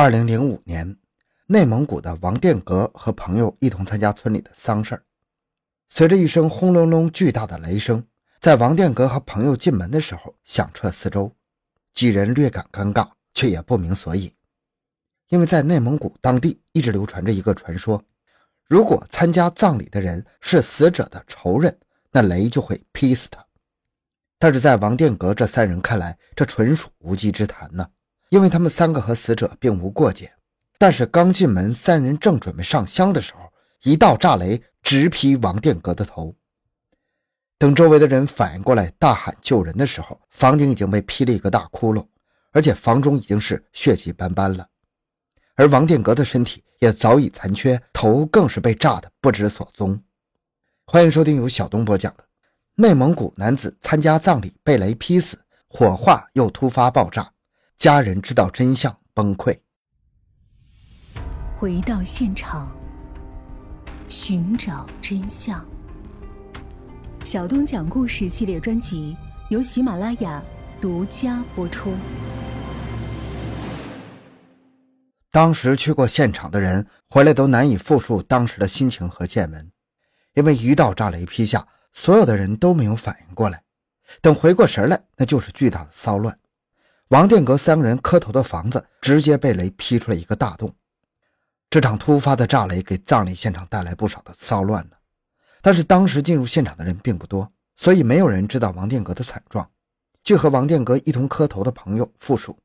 二零零五年，内蒙古的王殿阁和朋友一同参加村里的丧事随着一声轰隆隆巨大的雷声，在王殿阁和朋友进门的时候响彻四周，几人略感尴尬，却也不明所以。因为在内蒙古当地一直流传着一个传说：如果参加葬礼的人是死者的仇人，那雷就会劈死他。但是在王殿阁这三人看来，这纯属无稽之谈呢。因为他们三个和死者并无过节，但是刚进门，三人正准备上香的时候，一道炸雷直劈王殿阁的头。等周围的人反应过来，大喊救人的时候，房顶已经被劈了一个大窟窿，而且房中已经是血迹斑斑了，而王殿阁的身体也早已残缺，头更是被炸得不知所踪。欢迎收听由小东播讲的《内蒙古男子参加葬礼被雷劈死，火化又突发爆炸》。家人知道真相，崩溃。回到现场，寻找真相。小东讲故事系列专辑由喜马拉雅独家播出。当时去过现场的人回来都难以复述当时的心情和见闻，因为一道炸雷劈下，所有的人都没有反应过来。等回过神来，那就是巨大的骚乱。王殿阁三个人磕头的房子直接被雷劈出了一个大洞。这场突发的炸雷给葬礼现场带来不少的骚乱呢。但是当时进入现场的人并不多，所以没有人知道王殿阁的惨状。据和王殿阁一同磕头的朋友复述，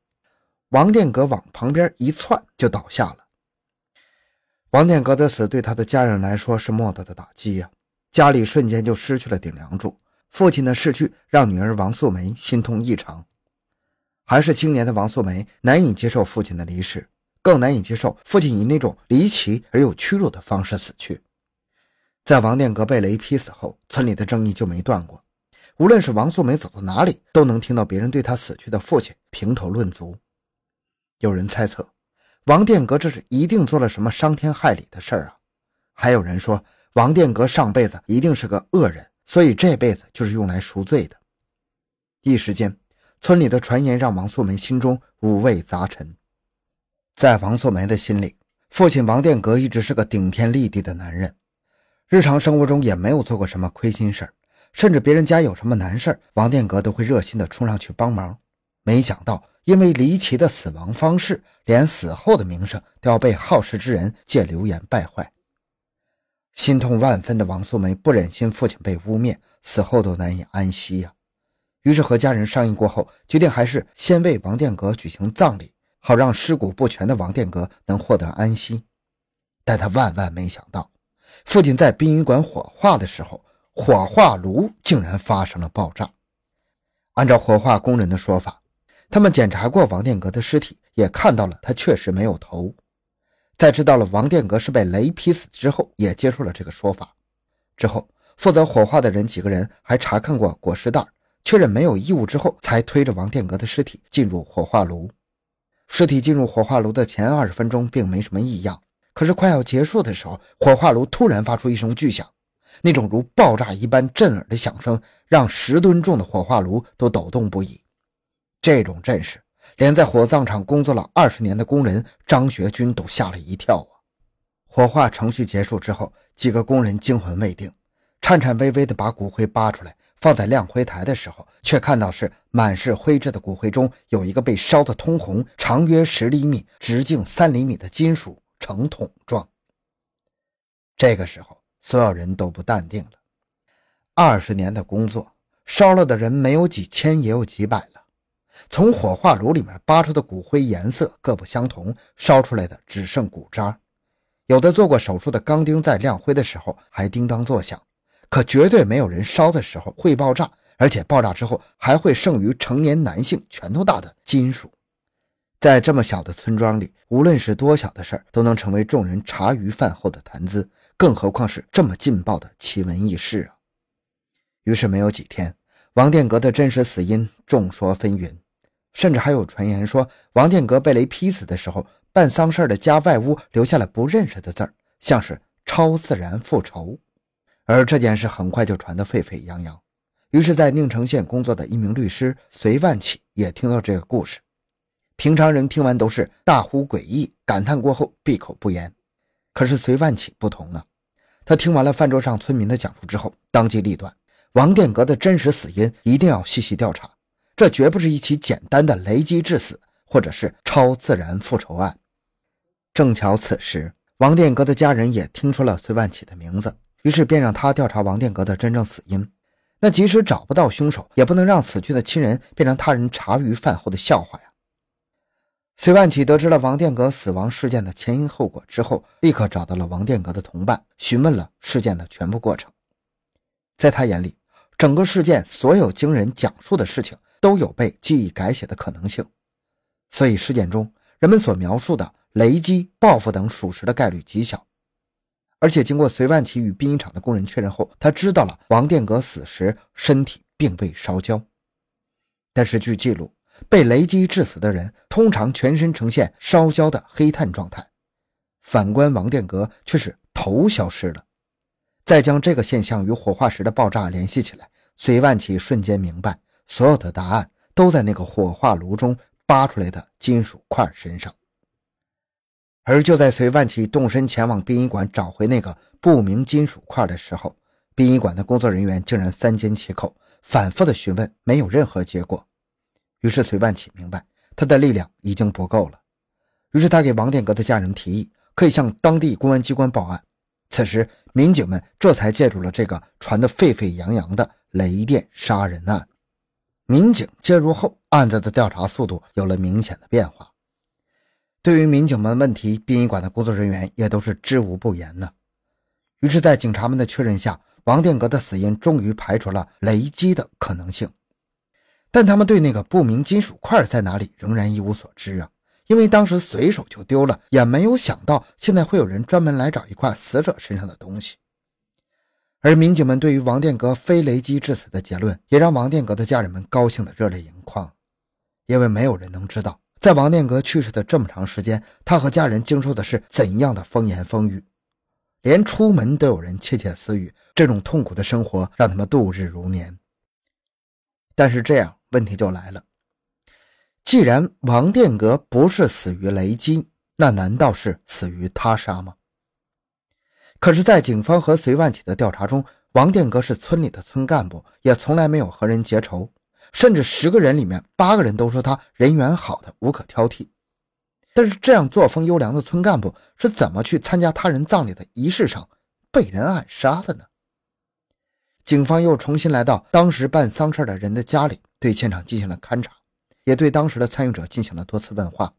王殿阁往旁边一窜就倒下了。王殿阁的死对他的家人来说是莫大的打击呀，家里瞬间就失去了顶梁柱。父亲的逝去让女儿王素梅心痛异常。还是青年的王素梅难以接受父亲的离世，更难以接受父亲以那种离奇而又屈辱的方式死去。在王殿阁被雷劈死后，村里的争议就没断过。无论是王素梅走到哪里，都能听到别人对她死去的父亲评头论足。有人猜测，王殿阁这是一定做了什么伤天害理的事儿啊！还有人说，王殿阁上辈子一定是个恶人，所以这辈子就是用来赎罪的。一时间。村里的传言让王素梅心中五味杂陈。在王素梅的心里，父亲王殿阁一直是个顶天立地的男人，日常生活中也没有做过什么亏心事甚至别人家有什么难事王殿阁都会热心的冲上去帮忙。没想到，因为离奇的死亡方式，连死后的名声都要被好事之人借流言败坏。心痛万分的王素梅不忍心父亲被污蔑，死后都难以安息呀。于是和家人商议过后，决定还是先为王殿阁举行葬礼，好让尸骨不全的王殿阁能获得安息。但他万万没想到，父亲在殡仪馆火化的时候，火化炉竟然发生了爆炸。按照火化工人的说法，他们检查过王殿阁的尸体，也看到了他确实没有头。在知道了王殿阁是被雷劈死之后，也接受了这个说法。之后，负责火化的人几个人还查看过裹尸袋。确认没有异物之后，才推着王殿阁的尸体进入火化炉。尸体进入火化炉的前二十分钟并没什么异样，可是快要结束的时候，火化炉突然发出一声巨响，那种如爆炸一般震耳的响声，让十吨重的火化炉都抖动不已。这种阵势，连在火葬场工作了二十年的工人张学军都吓了一跳啊！火化程序结束之后，几个工人惊魂未定，颤颤巍巍地把骨灰扒出来。放在亮灰台的时候，却看到是满是灰质的骨灰中有一个被烧得通红、长约十厘米、直径三厘米的金属呈桶状。这个时候，所有人都不淡定了。二十年的工作，烧了的人没有几千，也有几百了。从火化炉里面扒出的骨灰颜色各不相同，烧出来的只剩骨渣。有的做过手术的钢钉在亮灰的时候还叮当作响。可绝对没有人烧的时候会爆炸，而且爆炸之后还会剩余成年男性拳头大的金属。在这么小的村庄里，无论是多小的事儿，都能成为众人茶余饭后的谈资，更何况是这么劲爆的奇闻异事啊！于是没有几天，王殿阁的真实死因众说纷纭，甚至还有传言说，王殿阁被雷劈死的时候，办丧事的家外屋留下了不认识的字儿，像是超自然复仇。而这件事很快就传得沸沸扬扬，于是，在宁城县工作的一名律师隋万启也听到这个故事。平常人听完都是大呼诡异，感叹过后闭口不言。可是隋万起不同啊，他听完了饭桌上村民的讲述之后，当机立断，王殿阁的真实死因一定要细细调查，这绝不是一起简单的雷击致死，或者是超自然复仇案。正巧此时，王殿阁的家人也听出了隋万起的名字，于是便让他调查王殿阁的真正死因。那即使找不到凶手，也不能让死去的亲人变成他人茶余饭后的笑话呀。隋万起得知了王殿阁死亡事件的前因后果之后，立刻找到了王殿阁的同伴，询问了事件的全部过程。在他眼里，整个事件所有经人讲述的事情都有被记忆改写的可能性，所以事件中人们所描述的雷击、报复等属实的概率极小。而且经过隋万起与殡仪厂的工人确认后，他知道了王殿阁死时身体并未烧焦。但是据记录，被雷击致死的人通常全身呈现烧焦的黑炭状态，反观王殿阁却是头消失了。再将这个现象与火化时的爆炸联系起来，隋万起瞬间明白，所有的答案都在那个火化炉中扒出来的金属块身上。而就在隋万起动身前往殡仪馆找回那个不明金属块的时候，殡仪馆的工作人员竟然三缄其口，反复的询问，没有任何结果。于是隋万起明白，他的力量已经不够了。于是他给王殿阁的家人提议，可以向当地公安机关报案。此时，民警们这才介入了这个传得沸沸扬扬的雷电杀人案。民警介入后，案子的调查速度有了明显的变化。对于民警们问题，殡仪馆的工作人员也都是知无不言呢。于是，在警察们的确认下，王殿阁的死因终于排除了雷击的可能性。但他们对那个不明金属块在哪里仍然一无所知啊，因为当时随手就丢了，也没有想到现在会有人专门来找一块死者身上的东西。而民警们对于王殿阁非雷击致死的结论，也让王殿阁的家人们高兴的热泪盈眶，因为没有人能知道。在王殿阁去世的这么长时间，他和家人经受的是怎样的风言风语？连出门都有人窃窃私语，这种痛苦的生活让他们度日如年。但是这样问题就来了：既然王殿阁不是死于雷击，那难道是死于他杀吗？可是，在警方和隋万起的调查中，王殿阁是村里的村干部，也从来没有和人结仇。甚至十个人里面八个人都说他人缘好的无可挑剔，但是这样作风优良的村干部是怎么去参加他人葬礼的仪式上被人暗杀的呢？警方又重新来到当时办丧事的人的家里，对现场进行了勘查，也对当时的参与者进行了多次问话，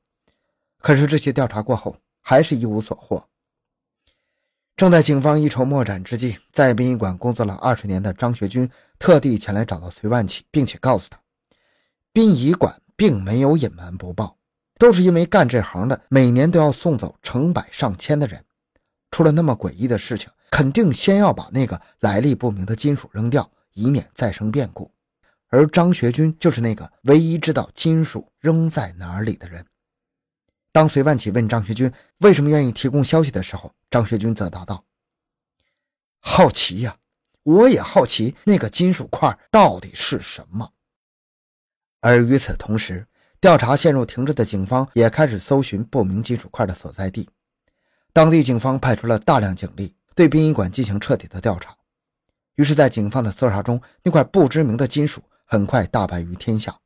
可是这些调查过后还是一无所获。正在警方一筹莫展之际，在殡仪馆工作了二十年的张学军特地前来找到隋万起，并且告诉他，殡仪馆并没有隐瞒不报，都是因为干这行的每年都要送走成百上千的人，出了那么诡异的事情，肯定先要把那个来历不明的金属扔掉，以免再生变故。而张学军就是那个唯一知道金属扔在哪里的人。当隋万起问张学军为什么愿意提供消息的时候，张学军则答道：“好奇呀，我也好奇那个金属块到底是什么。”而与此同时，调查陷入停滞的警方也开始搜寻不明金属块的所在地。当地警方派出了大量警力，对殡仪馆进行彻底的调查。于是，在警方的搜查中，那块不知名的金属很快大白于天下。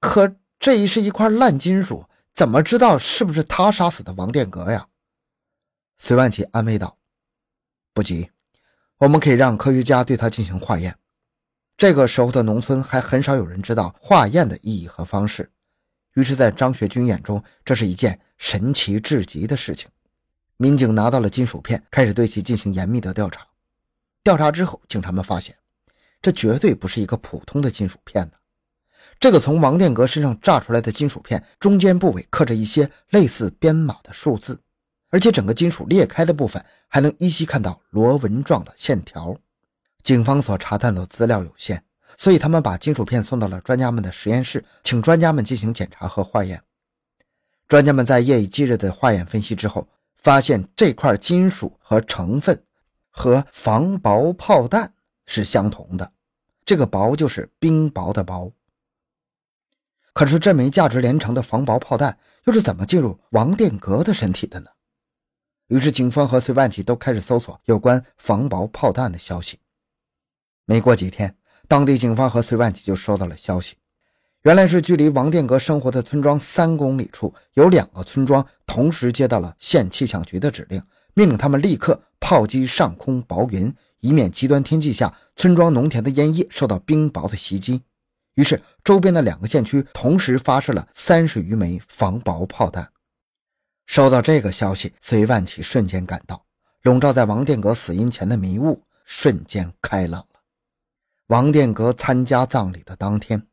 可这是一块烂金属。怎么知道是不是他杀死的王殿阁呀？隋万起安慰道：“不急，我们可以让科学家对他进行化验。这个时候的农村还很少有人知道化验的意义和方式，于是，在张学军眼中，这是一件神奇至极的事情。民警拿到了金属片，开始对其进行严密的调查。调查之后，警察们发现，这绝对不是一个普通的金属片呢。”这个从王殿阁身上炸出来的金属片，中间部位刻着一些类似编码的数字，而且整个金属裂开的部分还能依稀看到螺纹状的线条。警方所查探的资料有限，所以他们把金属片送到了专家们的实验室，请专家们进行检查和化验。专家们在夜以继日的化验分析之后，发现这块金属和成分和防雹炮弹是相同的，这个“雹”就是冰雹的“雹”。可是这枚价值连城的防雹炮弹又是怎么进入王殿阁的身体的呢？于是警方和隋万起都开始搜索有关防雹炮弹的消息。没过几天，当地警方和隋万起就收到了消息，原来是距离王殿阁生活的村庄三公里处有两个村庄同时接到了县气象局的指令，命令他们立刻炮击上空薄云，以免极端天气下村庄农田的烟叶受到冰雹的袭击。于是，周边的两个县区同时发射了三十余枚防雹炮弹。收到这个消息，隋万起瞬间感到笼罩在王殿阁死因前的迷雾瞬间开朗了。王殿阁参加葬礼的当天，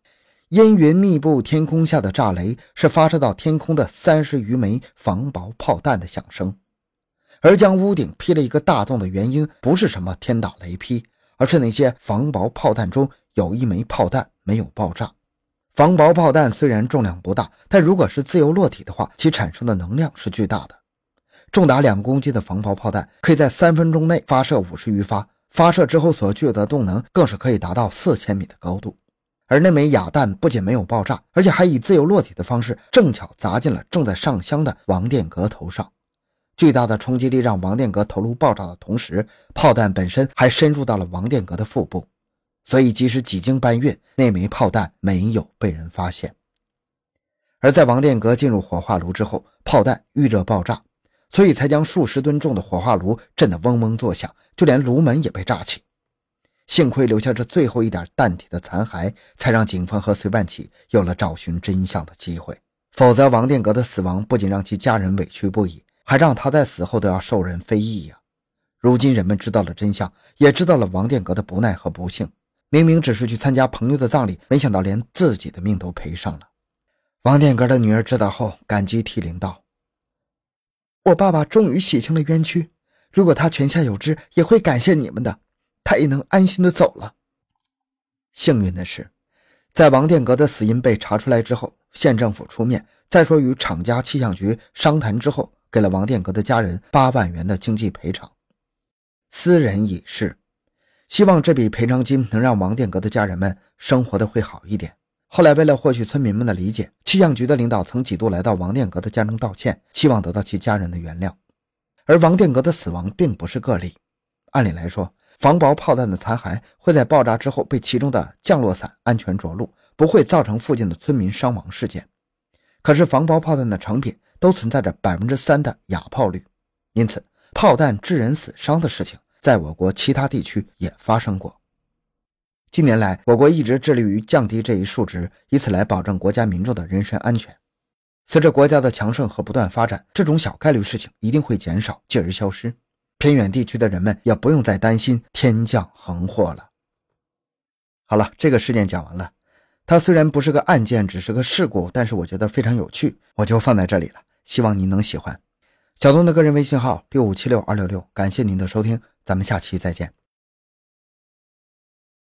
阴云密布，天空下的炸雷是发射到天空的三十余枚防雹炮弹的响声，而将屋顶劈了一个大洞的原因，不是什么天打雷劈，而是那些防雹炮弹中有一枚炮弹。没有爆炸。防雹炮弹虽然重量不大，但如果是自由落体的话，其产生的能量是巨大的。重达两公斤的防雹炮弹可以在三分钟内发射五十余发，发射之后所具有的动能更是可以达到四千米的高度。而那枚哑弹不仅没有爆炸，而且还以自由落体的方式正巧砸进了正在上香的王殿阁头上。巨大的冲击力让王殿阁头颅爆炸的同时，炮弹本身还深入到了王殿阁的腹部。所以，即使几经搬运，那枚炮弹没有被人发现。而在王殿阁进入火化炉之后，炮弹遇热爆炸，所以才将数十吨重的火化炉震得嗡嗡作响，就连炉门也被炸起。幸亏留下这最后一点弹体的残骸，才让警方和隋万起有了找寻真相的机会。否则，王殿阁的死亡不仅让其家人委屈不已，还让他在死后都要受人非议呀。如今人们知道了真相，也知道了王殿阁的不奈和不幸。明明只是去参加朋友的葬礼，没想到连自己的命都赔上了。王殿阁的女儿知道后，感激涕零道：“我爸爸终于洗清了冤屈，如果他泉下有知，也会感谢你们的，他也能安心的走了。”幸运的是，在王殿阁的死因被查出来之后，县政府出面，再说与厂家气象局商谈之后，给了王殿阁的家人八万元的经济赔偿。私人已逝。希望这笔赔偿金能让王殿阁的家人们生活的会好一点。后来，为了获取村民们的理解，气象局的领导曾几度来到王殿阁的家中道歉，希望得到其家人的原谅。而王殿阁的死亡并不是个例。按理来说，防雹炮弹的残骸会在爆炸之后被其中的降落伞安全着陆，不会造成附近的村民伤亡事件。可是，防雹炮弹的成品都存在着百分之三的哑炮率，因此炮弹致人死伤的事情。在我国其他地区也发生过。近年来，我国一直致力于降低这一数值，以此来保证国家民众的人身安全。随着国家的强盛和不断发展，这种小概率事情一定会减少，继而消失。偏远地区的人们也不用再担心天降横祸了。好了，这个事件讲完了。它虽然不是个案件，只是个事故，但是我觉得非常有趣，我就放在这里了。希望您能喜欢。小东的个人微信号六五七六二六六，感谢您的收听。咱们下期再见。